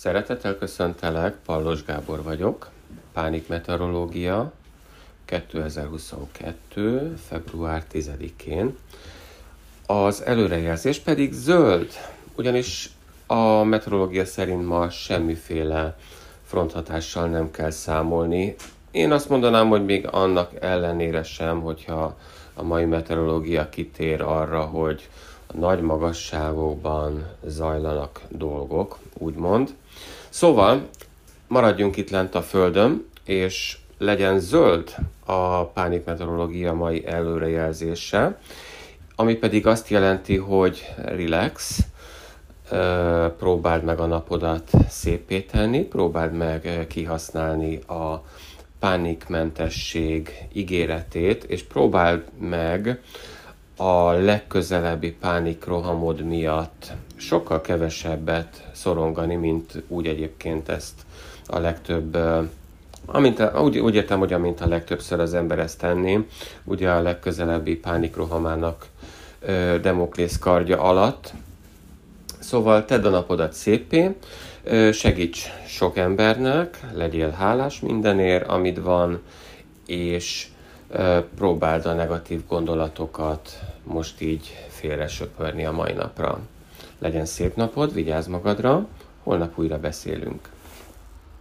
Szeretettel köszöntelek, Pallos Gábor vagyok, Pánik Meteorológia, 2022. február 10-én. Az előrejelzés pedig zöld, ugyanis a meteorológia szerint ma semmiféle fronthatással nem kell számolni. Én azt mondanám, hogy még annak ellenére sem, hogyha a mai meteorológia kitér arra, hogy nagy magasságokban zajlanak dolgok, úgymond. Szóval maradjunk itt lent a Földön, és legyen zöld a pánikmeteorológia mai előrejelzése, ami pedig azt jelenti, hogy relax, próbáld meg a napodat szépé tenni, próbáld meg kihasználni a pánikmentesség ígéretét, és próbáld meg a legközelebbi pánikrohamod miatt sokkal kevesebbet szorongani, mint úgy egyébként ezt a legtöbb Amint úgy, úgy értem, hogy amint a legtöbbször az ember ezt tenné, ugye a legközelebbi pánikrohamának ö, Demoklész kardja alatt. Szóval tedd a napodat szépé, ö, segíts sok embernek, legyél hálás mindenért, amit van, és próbáld a negatív gondolatokat most így félre söpörni a mai napra. Legyen szép napod, vigyázz magadra, holnap újra beszélünk.